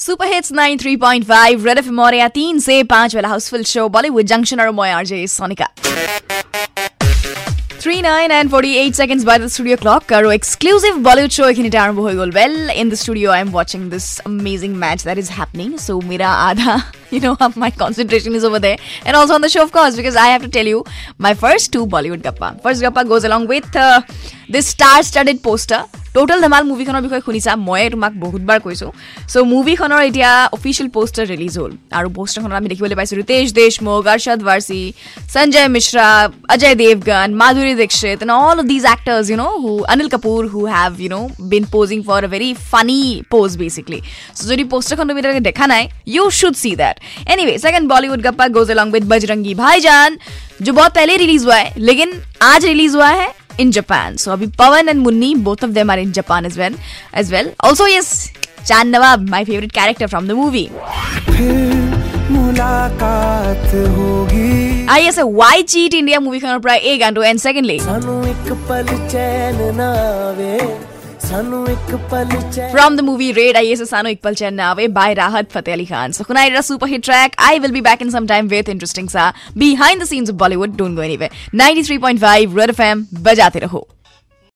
Super hits 93.5 red FM और या 3 से 5 वाला हाउसफुल शो बॉलीवुड जंक्शन और मैं RJ Sonika 39 and 48 seconds by the studio clock our exclusive Bollywood show ekhane arambo hoy gol well in the studio i am watching this amazing match that is happening so mera aadha you know my concentration is over there and also on the show of course because i have to tell you my first two Bollywood gappa first gappa goes along with uh, this star studded poster Total Dhamaal মুভিখনৰ বিষয়ে শুনিছা ময়ে তোমাক বহুতবাৰ কৈছোঁ চ' মুভিখনৰ এতিয়া official poster release হ'ল আৰু পোষ্টাৰখনত আমি দেখিবলৈ পাইছোঁ Ritesh Deshmukh Arshad Warsi Sanjay Mishra Ajay Devgan Madhuri Dixit and all of these actors you know' who Anil Kapoor who have you know' been posing for a very funny pose basically so' যদি পোষ্টাৰখন তুমি এতিয়ালৈকে দেখা নাই you should see that anyway second Bollywood गप्पा goes along with Bajrangi भाईजान जो बहुत पहले रिलीज हुआ है लेकिन आज रिलीज हुआ है in Japan. So Abhi Pawan and Munni, both of them are in Japan as well. As well. Also, yes, Chan Nawab, my favorite character from the movie. Ah yes, why cheat India movie ka praya A ganto and secondly. एक पल चैन ना आवे सानू एक पल चैन Naave by Rahat Fateh Ali Khan. So Kunai a super hit track. I will be back in some time with interesting sa behind the scenes of Bollywood. Don't go anywhere. 93.5 Red FM बजाते रहो